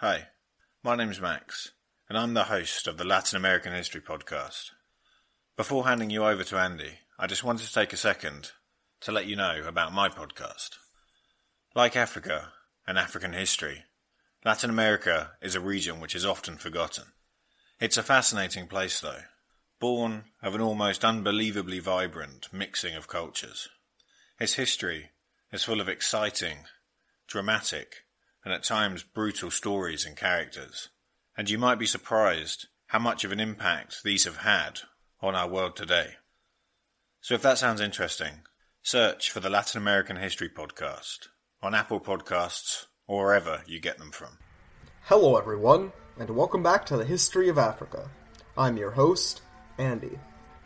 Hi, my name's Max, and I'm the host of the Latin American History Podcast. Before handing you over to Andy, I just wanted to take a second to let you know about my podcast. Like Africa and African history, Latin America is a region which is often forgotten. It's a fascinating place, though, born of an almost unbelievably vibrant mixing of cultures. Its history is full of exciting, dramatic, and at times brutal stories and characters, and you might be surprised how much of an impact these have had on our world today. So if that sounds interesting, search for the Latin American History Podcast on Apple Podcasts or wherever you get them from. Hello, everyone, and welcome back to the History of Africa. I'm your host, Andy.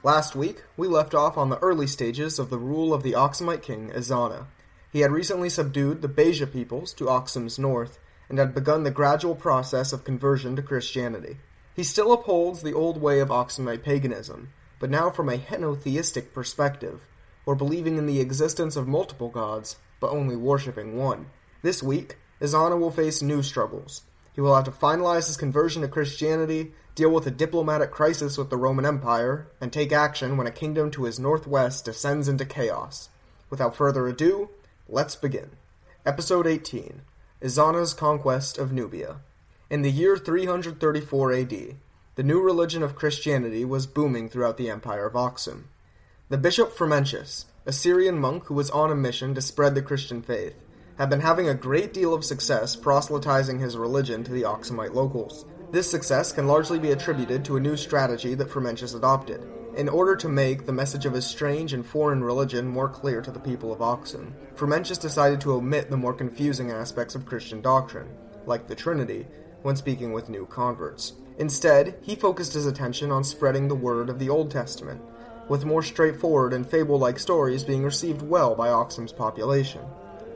Last week, we left off on the early stages of the rule of the Aksumite king Ezana. He had recently subdued the Beja peoples to Aksum's north and had begun the gradual process of conversion to Christianity. He still upholds the old way of Aksumite paganism, but now from a henotheistic perspective, or believing in the existence of multiple gods, but only worshipping one. This week, Ezana will face new struggles. He will have to finalize his conversion to Christianity, deal with a diplomatic crisis with the Roman Empire, and take action when a kingdom to his northwest descends into chaos. Without further ado, let's begin. Episode 18 Ezana's Conquest of Nubia. In the year 334 AD, the new religion of Christianity was booming throughout the empire of Aksum. The bishop Frumentius, a Syrian monk who was on a mission to spread the Christian faith, had been having a great deal of success proselytizing his religion to the Aksumite locals. This success can largely be attributed to a new strategy that Frumentius adopted, in order to make the message of his strange and foreign religion more clear to the people of Aksum. Frumentius decided to omit the more confusing aspects of Christian doctrine, like the Trinity, when speaking with new converts. Instead, he focused his attention on spreading the word of the Old Testament, with more straightforward and fable like stories being received well by Aksum's population.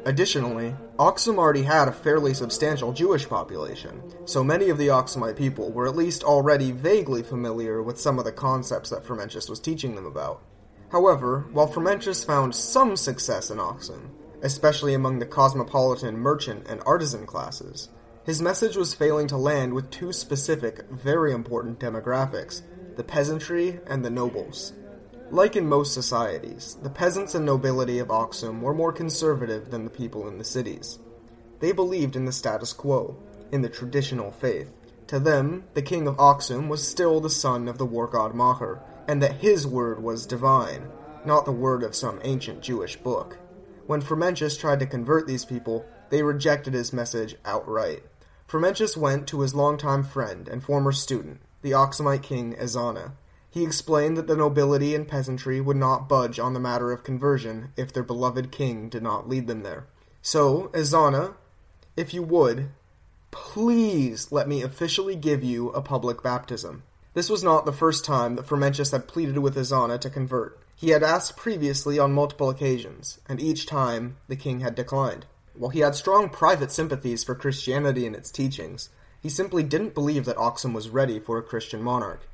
Additionally, Aksum already had a fairly substantial Jewish population, so many of the Aksumite people were at least already vaguely familiar with some of the concepts that Frumentius was teaching them about. However, while Frumentius found some success in Aksum, especially among the cosmopolitan merchant and artisan classes, his message was failing to land with two specific, very important demographics the peasantry and the nobles. Like in most societies, the peasants and nobility of Aksum were more conservative than the people in the cities. They believed in the status quo, in the traditional faith. To them, the king of Aksum was still the son of the war god Maher, and that his word was divine, not the word of some ancient Jewish book. When Frumentius tried to convert these people, they rejected his message outright. Frumentius went to his longtime friend and former student, the Aksumite king Ezana. He explained that the nobility and peasantry would not budge on the matter of conversion if their beloved king did not lead them there. So, Ezana, if you would, please let me officially give you a public baptism. This was not the first time that Frumentius had pleaded with Ezana to convert. He had asked previously on multiple occasions, and each time the king had declined. While he had strong private sympathies for Christianity and its teachings, he simply didn't believe that Aksum was ready for a Christian monarch.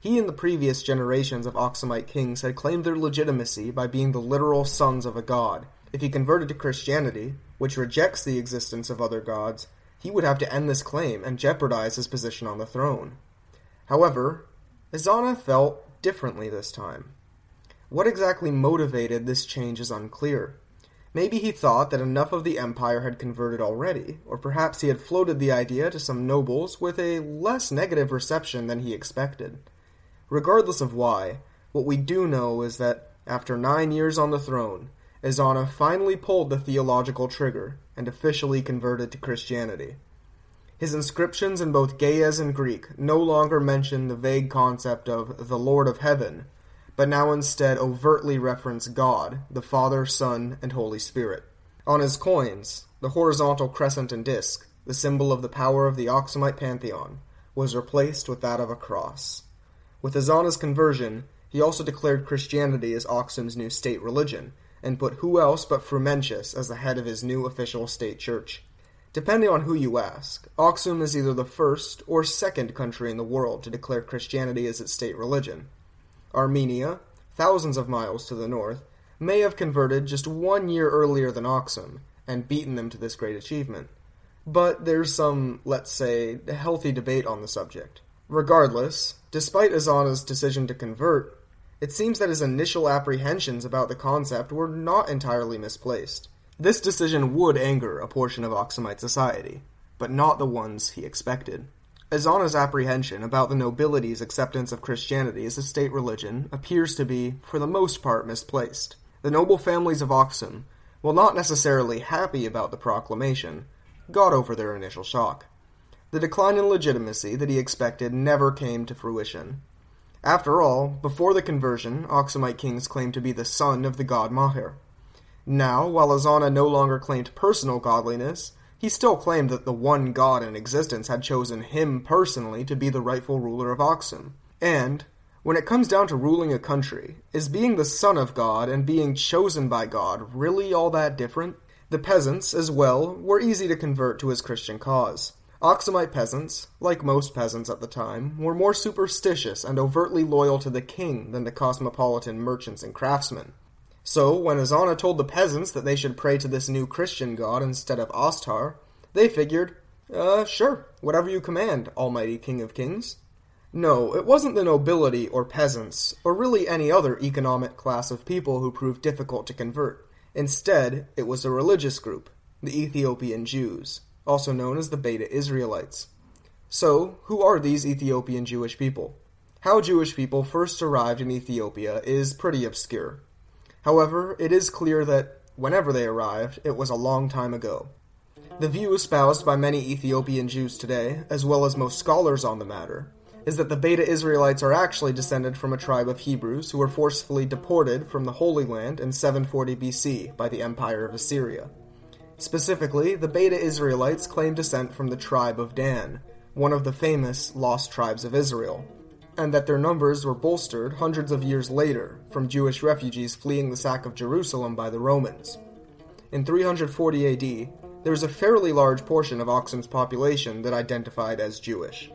He and the previous generations of Aksumite kings had claimed their legitimacy by being the literal sons of a god. If he converted to Christianity, which rejects the existence of other gods, he would have to end this claim and jeopardize his position on the throne. However, Ezana felt differently this time. What exactly motivated this change is unclear. Maybe he thought that enough of the empire had converted already, or perhaps he had floated the idea to some nobles with a less negative reception than he expected. Regardless of why, what we do know is that, after nine years on the throne, Ezana finally pulled the theological trigger and officially converted to Christianity. His inscriptions in both Ge'ez and Greek no longer mention the vague concept of the Lord of Heaven, but now instead overtly reference God, the Father, Son, and Holy Spirit. On his coins, the horizontal crescent and disk, the symbol of the power of the Aksumite pantheon, was replaced with that of a cross. With Ezana's conversion, he also declared Christianity as Aksum's new state religion, and put who else but Frumentius as the head of his new official state church. Depending on who you ask, Aksum is either the first or second country in the world to declare Christianity as its state religion. Armenia, thousands of miles to the north, may have converted just one year earlier than Aksum, and beaten them to this great achievement. but there's some, let's say, healthy debate on the subject. Regardless, despite Ezana's decision to convert, it seems that his initial apprehensions about the concept were not entirely misplaced. This decision would anger a portion of Aksumite society, but not the ones he expected. Ezana's apprehension about the nobility's acceptance of Christianity as a state religion appears to be, for the most part, misplaced. The noble families of Aksum, while not necessarily happy about the proclamation, got over their initial shock. The decline in legitimacy that he expected never came to fruition. After all, before the conversion, Aksumite kings claimed to be the son of the god Maher. Now, while Ezana no longer claimed personal godliness, he still claimed that the one god in existence had chosen him personally to be the rightful ruler of Aksum. And, when it comes down to ruling a country, is being the son of God and being chosen by God really all that different? The peasants, as well, were easy to convert to his Christian cause. Aksumite peasants, like most peasants at the time, were more superstitious and overtly loyal to the king than the cosmopolitan merchants and craftsmen. So, when Ezana told the peasants that they should pray to this new Christian god instead of Astar, they figured, uh, sure, whatever you command, almighty king of kings. No, it wasn't the nobility or peasants, or really any other economic class of people who proved difficult to convert. Instead, it was a religious group, the Ethiopian Jews, also known as the Beta Israelites. So, who are these Ethiopian Jewish people? How Jewish people first arrived in Ethiopia is pretty obscure. However, it is clear that, whenever they arrived, it was a long time ago. The view espoused by many Ethiopian Jews today, as well as most scholars on the matter, is that the Beta Israelites are actually descended from a tribe of Hebrews who were forcefully deported from the Holy Land in 740 BC by the Empire of Assyria. Specifically, the Beta Israelites claim descent from the tribe of Dan, one of the famous lost tribes of Israel, and that their numbers were bolstered hundreds of years later from Jewish refugees fleeing the sack of Jerusalem by the Romans. In 340 AD, there was a fairly large portion of Aksum's population that identified as Jewish.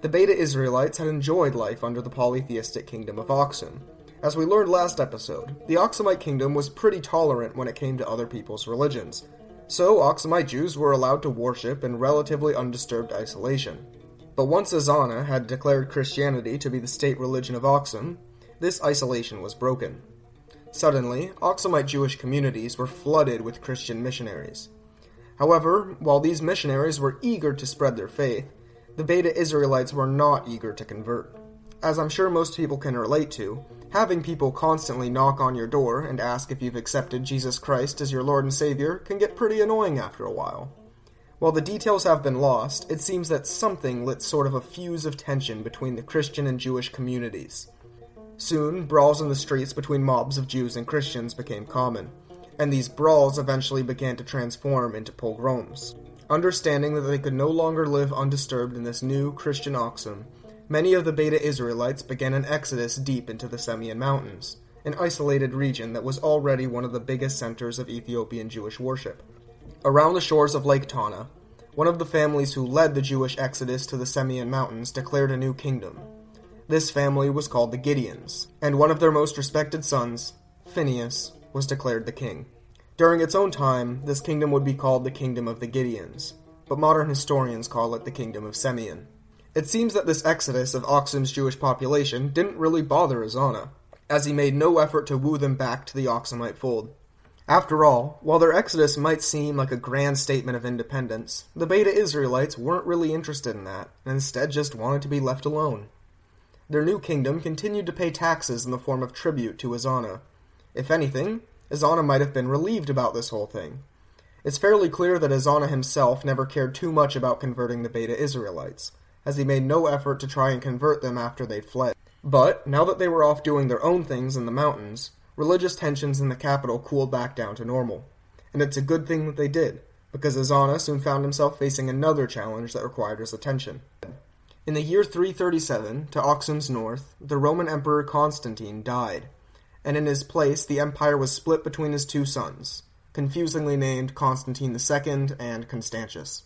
The Beta Israelites had enjoyed life under the polytheistic kingdom of Aksum. As we learned last episode, the Aksumite kingdom was pretty tolerant when it came to other people's religions, so Aksumite Jews were allowed to worship in relatively undisturbed isolation. But once Ezana had declared Christianity to be the state religion of Aksum, this isolation was broken. Suddenly, Aksumite Jewish communities were flooded with Christian missionaries. However, while these missionaries were eager to spread their faith, the Beta Israelites were not eager to convert. As I'm sure most people can relate to, having people constantly knock on your door and ask if you've accepted Jesus Christ as your Lord and Savior can get pretty annoying after a while. While the details have been lost, it seems that something lit sort of a fuse of tension between the Christian and Jewish communities. Soon, brawls in the streets between mobs of Jews and Christians became common, and these brawls eventually began to transform into pogroms. Understanding that they could no longer live undisturbed in this new Christian Aksum, many of the Beta Israelites began an exodus deep into the Semien Mountains, an isolated region that was already one of the biggest centers of Ethiopian Jewish worship. Around the shores of Lake Tana, one of the families who led the Jewish exodus to the Semien Mountains declared a new kingdom. This family was called the Gideons, and one of their most respected sons, Phineas, was declared the king. During its own time, this kingdom would be called the Kingdom of the Gideons, but modern historians call it the Kingdom of Semien. It seems that this exodus of Aksum's Jewish population didn't really bother Ezana, as he made no effort to woo them back to the Aksumite fold. After all, while their exodus might seem like a grand statement of independence, the Beta Israelites weren't really interested in that, and instead just wanted to be left alone. Their new kingdom continued to pay taxes in the form of tribute to Ezana. If anything, Ezana might have been relieved about this whole thing. It's fairly clear that Ezana himself never cared too much about converting the Beta Israelites, as he made no effort to try and convert them after they'd fled. But, now that they were off doing their own things in the mountains, religious tensions in the capital cooled back down to normal. And it's a good thing that they did, because Ezana soon found himself facing another challenge that required his attention. In the year 337, to Aksum's north, the Roman Emperor Constantine died, and in his place the empire was split between his two sons, confusingly named Constantine II and Constantius.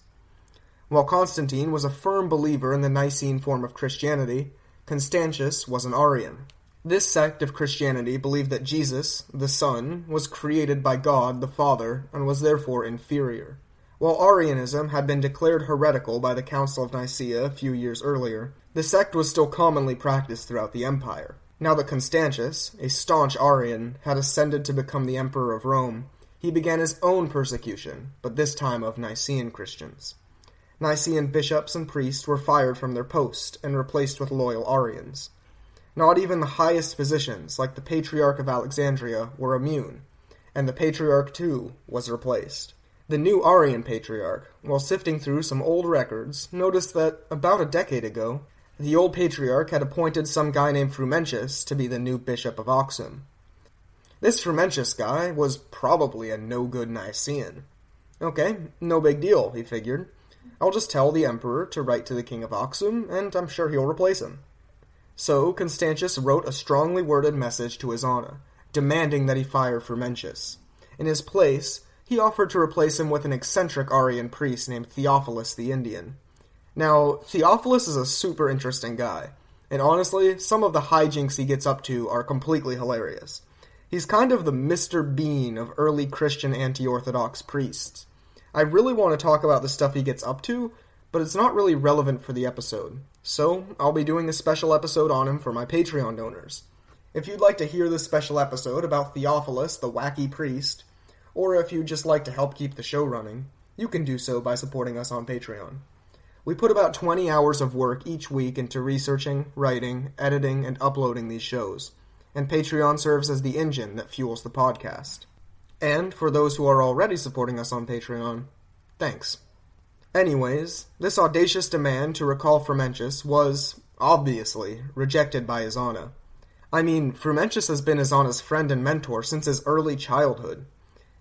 While Constantine was a firm believer in the Nicene form of Christianity, Constantius was an Arian. This sect of Christianity believed that Jesus, the Son, was created by God the Father and was therefore inferior, While Arianism had been declared heretical by the Council of Nicaea a few years earlier, the sect was still commonly practiced throughout the empire. Now that Constantius, a staunch Arian, had ascended to become the Emperor of Rome, he began his own persecution, but this time of Nicene Christians. Nicene bishops and priests were fired from their post and replaced with loyal Arians. Not even the highest positions, like the Patriarch of Alexandria, were immune, and the Patriarch too was replaced. The new Arian Patriarch, while sifting through some old records, noticed that about a decade ago, the old Patriarch had appointed some guy named Frumentius to be the new Bishop of Aksum. This Frumentius guy was probably a no good Nicaean. Okay, no big deal, he figured. I'll just tell the Emperor to write to the King of Aksum, and I'm sure he'll replace him. So Constantius wrote a strongly worded message to Ezana, demanding that he fire Frumentius. In his place, he offered to replace him with an eccentric Arian priest named Theophilus the Indian. Now, Theophilus is a super interesting guy, and honestly, some of the hijinks he gets up to are completely hilarious. He's kind of the Mr. Bean of early Christian anti Orthodox priests. I really want to talk about the stuff he gets up to, but it's not really relevant for the episode, so I'll be doing a special episode on him for my Patreon donors. If you'd like to hear this special episode about Theophilus, the wacky priest, or if you'd just like to help keep the show running, you can do so by supporting us on Patreon. We put about 20 hours of work each week into researching, writing, editing, and uploading these shows, and Patreon serves as the engine that fuels the podcast. And for those who are already supporting us on Patreon, thanks. Anyways, this audacious demand to recall Frumentius was, obviously, rejected by Ezana. I mean, Frumentius has been Ezana's friend and mentor since his early childhood,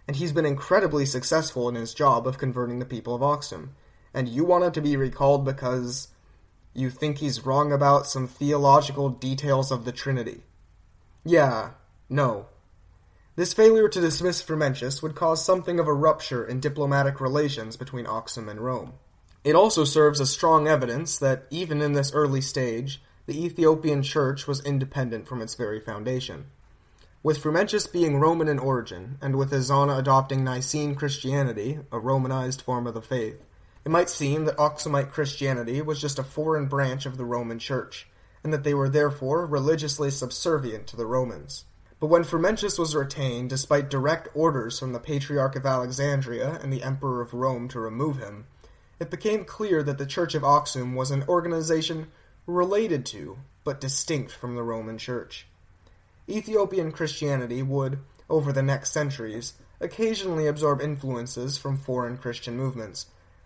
and he's been incredibly successful in his job of converting the people of Aksum and you want him to be recalled because you think he's wrong about some theological details of the Trinity. Yeah, no. This failure to dismiss Frumentius would cause something of a rupture in diplomatic relations between Aksum and Rome. It also serves as strong evidence that, even in this early stage, the Ethiopian Church was independent from its very foundation. With Frumentius being Roman in origin, and with Ezana adopting Nicene Christianity, a Romanized form of the faith, it might seem that Aksumite Christianity was just a foreign branch of the Roman Church, and that they were therefore religiously subservient to the Romans. But when Frumentius was retained, despite direct orders from the Patriarch of Alexandria and the Emperor of Rome to remove him, it became clear that the Church of Aksum was an organization related to, but distinct from the Roman Church. Ethiopian Christianity would, over the next centuries, occasionally absorb influences from foreign Christian movements,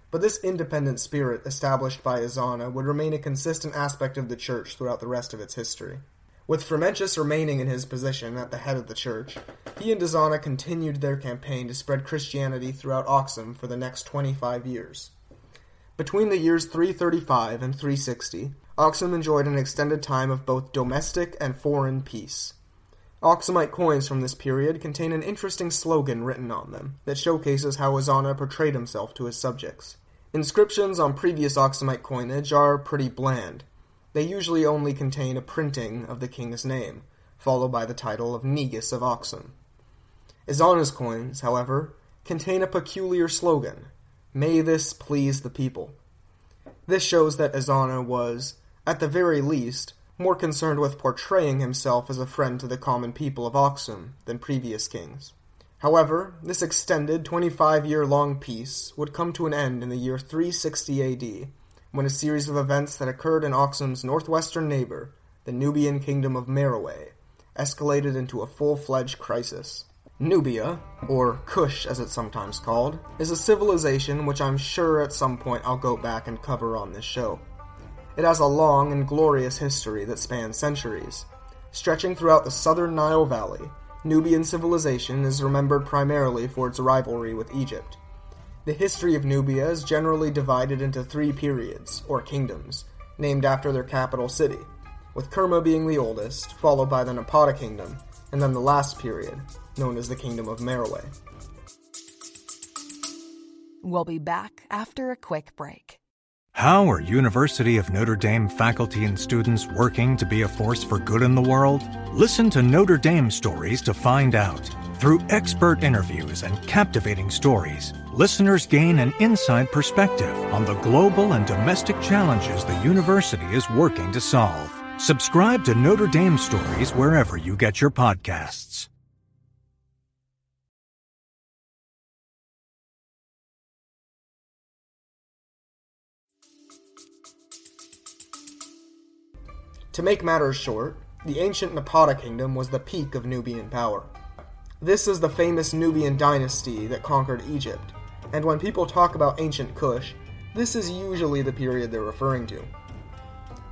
but this independent spirit established by Ezana would remain a consistent aspect of the church throughout the rest of its history. With Frumentius remaining in his position at the head of the church, he and Ezana continued their campaign to spread Christianity throughout Aksum for the next 25 years. Between the years 335 and 360, Aksum enjoyed an extended time of both domestic and foreign peace. Aksumite coins from this period contain an interesting slogan written on them that showcases how Ezana portrayed himself to his subjects. Inscriptions on previous Aksumite coinage are pretty bland. They usually only contain a printing of the king's name, followed by the title of Negus of Aksum. Ezana's coins, however, contain a peculiar slogan May this please the people. This shows that Ezana was, at the very least, more concerned with portraying himself as a friend to the common people of Aksum than previous kings. However, this extended 25 year long peace would come to an end in the year 360 AD, when a series of events that occurred in Aksum's northwestern neighbor, the Nubian kingdom of Meroe, escalated into a full fledged crisis. Nubia, or Kush as it's sometimes called, is a civilization which I'm sure at some point I'll go back and cover on this show. It has a long and glorious history that spans centuries. Stretching throughout the southern Nile Valley, Nubian civilization is remembered primarily for its rivalry with Egypt. The history of Nubia is generally divided into three periods, or kingdoms, named after their capital city, with Kerma being the oldest, followed by the Napata kingdom, and then the last period, known as the Kingdom of Meroe. We'll be back after a quick break. How are University of Notre Dame faculty and students working to be a force for good in the world? Listen to Notre Dame stories to find out. Through expert interviews and captivating stories, listeners gain an inside perspective on the global and domestic challenges the university is working to solve. Subscribe to Notre Dame Stories wherever you get your podcasts. To make matters short, the ancient Napata kingdom was the peak of Nubian power. This is the famous Nubian dynasty that conquered Egypt, and when people talk about ancient Kush, this is usually the period they're referring to.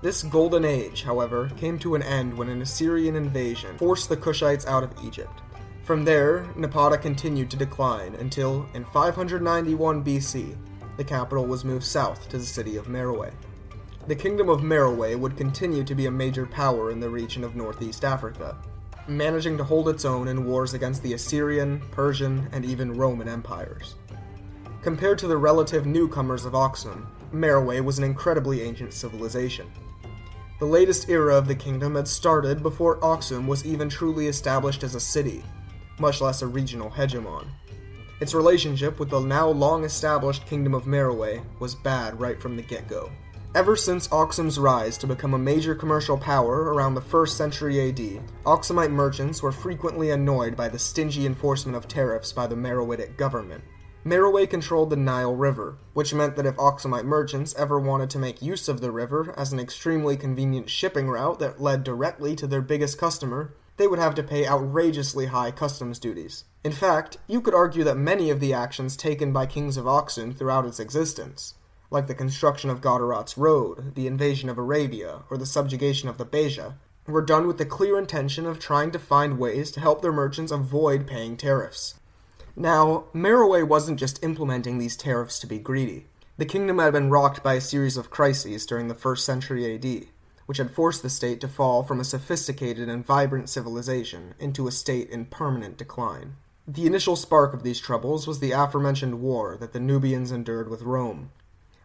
This golden age, however, came to an end when an Assyrian invasion forced the Kushites out of Egypt. From there, Napata continued to decline until, in 591 BC, the capital was moved south to the city of Meroe. The Kingdom of Meroe would continue to be a major power in the region of northeast Africa, managing to hold its own in wars against the Assyrian, Persian, and even Roman empires. Compared to the relative newcomers of Aksum, Meroe was an incredibly ancient civilization. The latest era of the kingdom had started before Aksum was even truly established as a city, much less a regional hegemon. Its relationship with the now long established kingdom of Meroe was bad right from the get go. Ever since Aksum's rise to become a major commercial power around the 1st century AD, Aksumite merchants were frequently annoyed by the stingy enforcement of tariffs by the Meroitic government. Meroe controlled the Nile River, which meant that if Aksumite merchants ever wanted to make use of the river as an extremely convenient shipping route that led directly to their biggest customer, they would have to pay outrageously high customs duties. In fact, you could argue that many of the actions taken by kings of Aksum throughout its existence, like the construction of Gujarat's road, the invasion of Arabia, or the subjugation of the Beja, were done with the clear intention of trying to find ways to help their merchants avoid paying tariffs. Now, Meroe wasn't just implementing these tariffs to be greedy. The kingdom had been rocked by a series of crises during the 1st century AD, which had forced the state to fall from a sophisticated and vibrant civilization into a state in permanent decline. The initial spark of these troubles was the aforementioned war that the Nubians endured with Rome,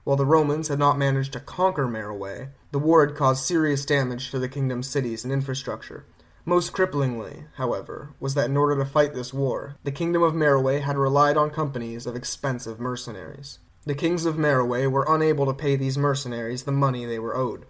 while the Romans had not managed to conquer Meroe, the war had caused serious damage to the kingdom's cities and infrastructure. Most cripplingly, however, was that in order to fight this war, the kingdom of Meroe had relied on companies of expensive mercenaries. The kings of Meroe were unable to pay these mercenaries the money they were owed.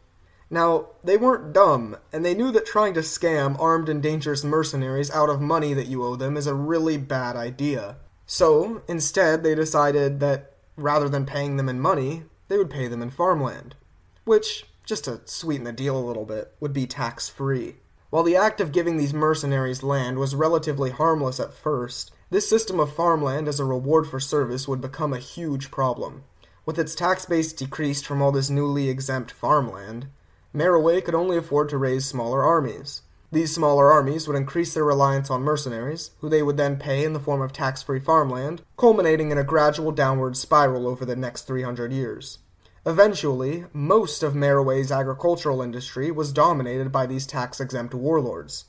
Now, they weren't dumb, and they knew that trying to scam armed and dangerous mercenaries out of money that you owe them is a really bad idea. So, instead, they decided that rather than paying them in money, they would pay them in farmland, which, just to sweeten the deal a little bit, would be tax free. While the act of giving these mercenaries land was relatively harmless at first, this system of farmland as a reward for service would become a huge problem. With its tax base decreased from all this newly exempt farmland, Meroe could only afford to raise smaller armies. These smaller armies would increase their reliance on mercenaries, who they would then pay in the form of tax free farmland, culminating in a gradual downward spiral over the next 300 years. Eventually, most of Meroe's agricultural industry was dominated by these tax exempt warlords.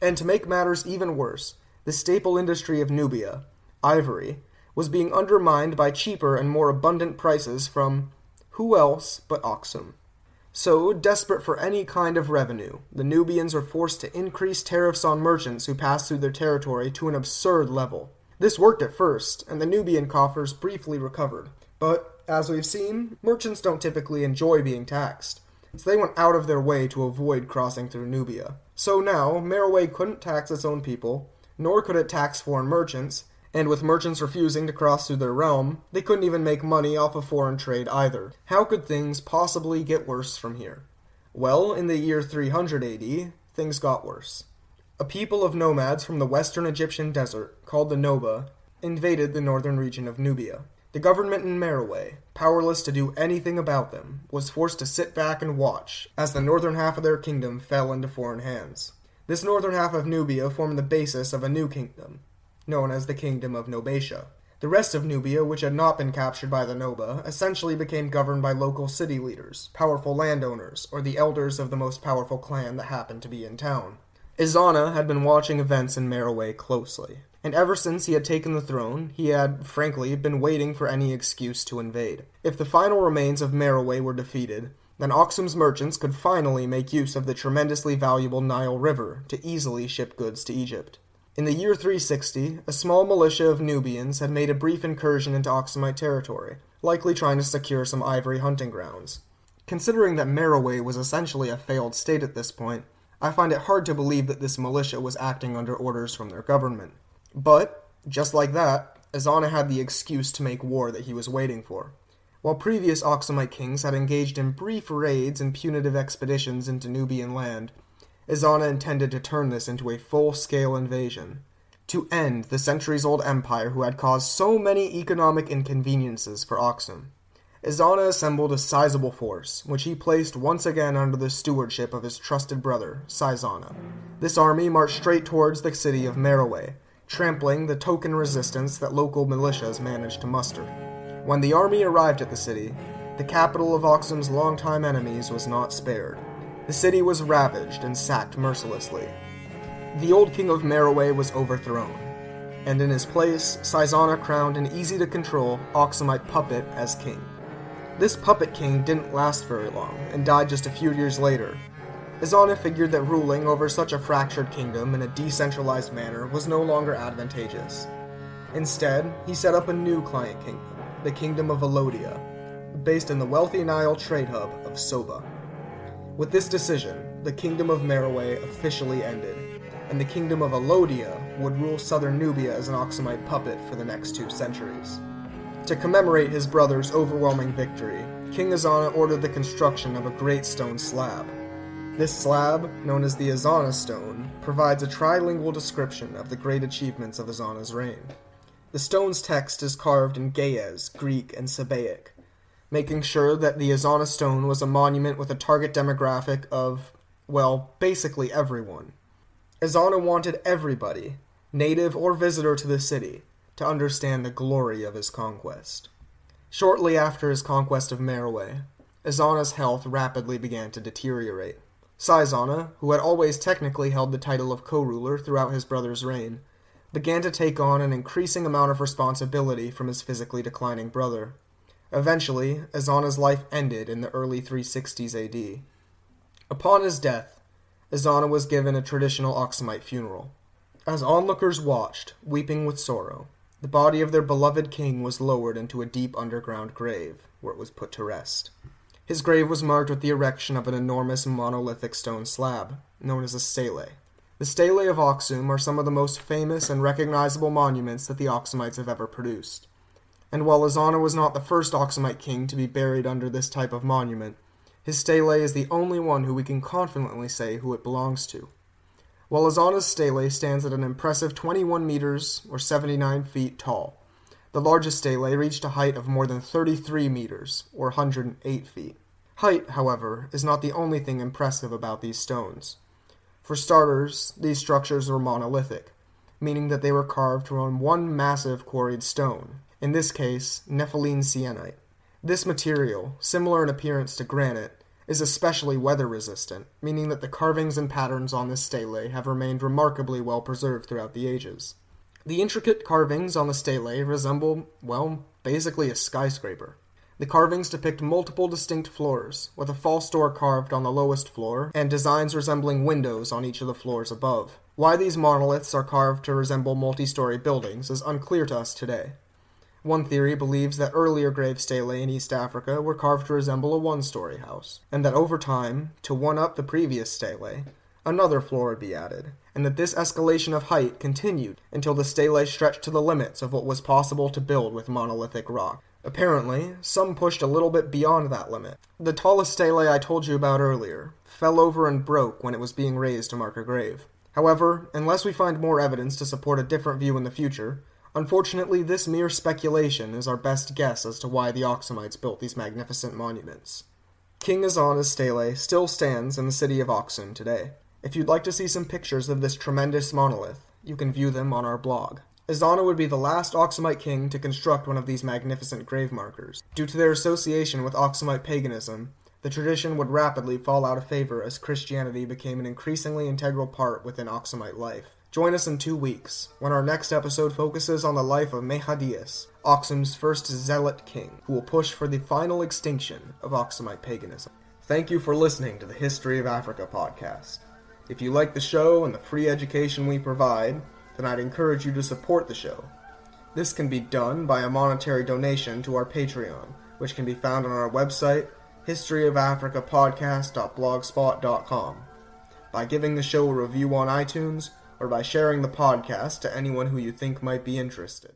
And to make matters even worse, the staple industry of Nubia, ivory, was being undermined by cheaper and more abundant prices from who else but Aksum? So, desperate for any kind of revenue, the Nubians were forced to increase tariffs on merchants who passed through their territory to an absurd level. This worked at first, and the Nubian coffers briefly recovered. But, as we've seen, merchants don't typically enjoy being taxed, so they went out of their way to avoid crossing through Nubia. So now, Meroe couldn't tax its own people, nor could it tax foreign merchants, and with merchants refusing to cross through their realm, they couldn't even make money off of foreign trade either. How could things possibly get worse from here? Well, in the year 300 AD, things got worse. A people of nomads from the western Egyptian desert, called the Noba, invaded the northern region of Nubia. The government in Meroe, powerless to do anything about them, was forced to sit back and watch as the northern half of their kingdom fell into foreign hands. This northern half of Nubia formed the basis of a new kingdom, known as the Kingdom of Nobatia. The rest of Nubia, which had not been captured by the Noba, essentially became governed by local city leaders, powerful landowners, or the elders of the most powerful clan that happened to be in town. Ezana had been watching events in Meroe closely. And ever since he had taken the throne, he had, frankly, been waiting for any excuse to invade. If the final remains of Meroe were defeated, then Aksum's merchants could finally make use of the tremendously valuable Nile River to easily ship goods to Egypt. In the year 360, a small militia of Nubians had made a brief incursion into Aksumite territory, likely trying to secure some ivory hunting grounds. Considering that Meroe was essentially a failed state at this point, I find it hard to believe that this militia was acting under orders from their government. But, just like that, Ezana had the excuse to make war that he was waiting for. While previous Aksumite kings had engaged in brief raids and punitive expeditions into Nubian land, Ezana intended to turn this into a full scale invasion. To end the centuries old empire who had caused so many economic inconveniences for Aksum. Ezana assembled a sizable force, which he placed once again under the stewardship of his trusted brother, Saizana. This army marched straight towards the city of Meroe, trampling the token resistance that local militias managed to muster. When the army arrived at the city, the capital of Aksum's longtime enemies was not spared. The city was ravaged and sacked mercilessly. The old king of Meroe was overthrown, and in his place, Saizana crowned an easy to control Aksumite puppet as king. This puppet king didn't last very long and died just a few years later. Ezana figured that ruling over such a fractured kingdom in a decentralized manner was no longer advantageous. Instead, he set up a new client kingdom, the Kingdom of Alodia, based in the wealthy Nile trade hub of Soba. With this decision, the Kingdom of Meroe officially ended, and the Kingdom of Alodia would rule southern Nubia as an Aksumite puppet for the next two centuries. To commemorate his brother's overwhelming victory, King Ezana ordered the construction of a great stone slab. This slab, known as the Ezana Stone, provides a trilingual description of the great achievements of Ezana's reign. The stone's text is carved in Ge'ez, Greek, and Sabaic, making sure that the Ezana Stone was a monument with a target demographic of, well, basically everyone. Ezana wanted everybody, native or visitor to the city, to understand the glory of his conquest. Shortly after his conquest of Meroe, Ezana's health rapidly began to deteriorate. Saizana, who had always technically held the title of co-ruler throughout his brother's reign, began to take on an increasing amount of responsibility from his physically declining brother. Eventually, Ezana's life ended in the early 360s AD. Upon his death, Ezana was given a traditional Aksumite funeral. As onlookers watched, weeping with sorrow, the body of their beloved king was lowered into a deep underground grave, where it was put to rest. His grave was marked with the erection of an enormous monolithic stone slab, known as a stele. The stelae of Aksum are some of the most famous and recognizable monuments that the Aksumites have ever produced and while Ezana was not the first Aksumite king to be buried under this type of monument, his stele is the only one who we can confidently say who it belongs to. While Ezana's stele stands at an impressive 21 meters or 79 feet tall, the largest stele reached a height of more than 33 meters or 108 feet. Height, however, is not the only thing impressive about these stones. For starters, these structures were monolithic, meaning that they were carved from one massive quarried stone, in this case, Nepheline syenite. This material, similar in appearance to granite, is especially weather resistant, meaning that the carvings and patterns on this stele have remained remarkably well preserved throughout the ages. The intricate carvings on the stele resemble, well, basically a skyscraper. The carvings depict multiple distinct floors, with a false door carved on the lowest floor, and designs resembling windows on each of the floors above. Why these monoliths are carved to resemble multi story buildings is unclear to us today. One theory believes that earlier grave stelae in East Africa were carved to resemble a one story house, and that over time, to one up the previous stele, another floor would be added, and that this escalation of height continued until the stele stretched to the limits of what was possible to build with monolithic rock. Apparently, some pushed a little bit beyond that limit. The tallest stele I told you about earlier fell over and broke when it was being raised to mark a grave. However, unless we find more evidence to support a different view in the future, Unfortunately, this mere speculation is our best guess as to why the Aksumites built these magnificent monuments. King Ezana's stele still stands in the city of Aksum today. If you'd like to see some pictures of this tremendous monolith, you can view them on our blog. Ezana would be the last Aksumite king to construct one of these magnificent grave markers. Due to their association with Aksumite paganism, the tradition would rapidly fall out of favor as Christianity became an increasingly integral part within Aksumite life. Join us in two weeks when our next episode focuses on the life of Mehadius, Aksum's first zealot king, who will push for the final extinction of Aksumite paganism. Thank you for listening to the History of Africa podcast. If you like the show and the free education we provide, then I'd encourage you to support the show. This can be done by a monetary donation to our Patreon, which can be found on our website, historyofafricapodcast.blogspot.com, by giving the show a review on iTunes, or by sharing the podcast to anyone who you think might be interested.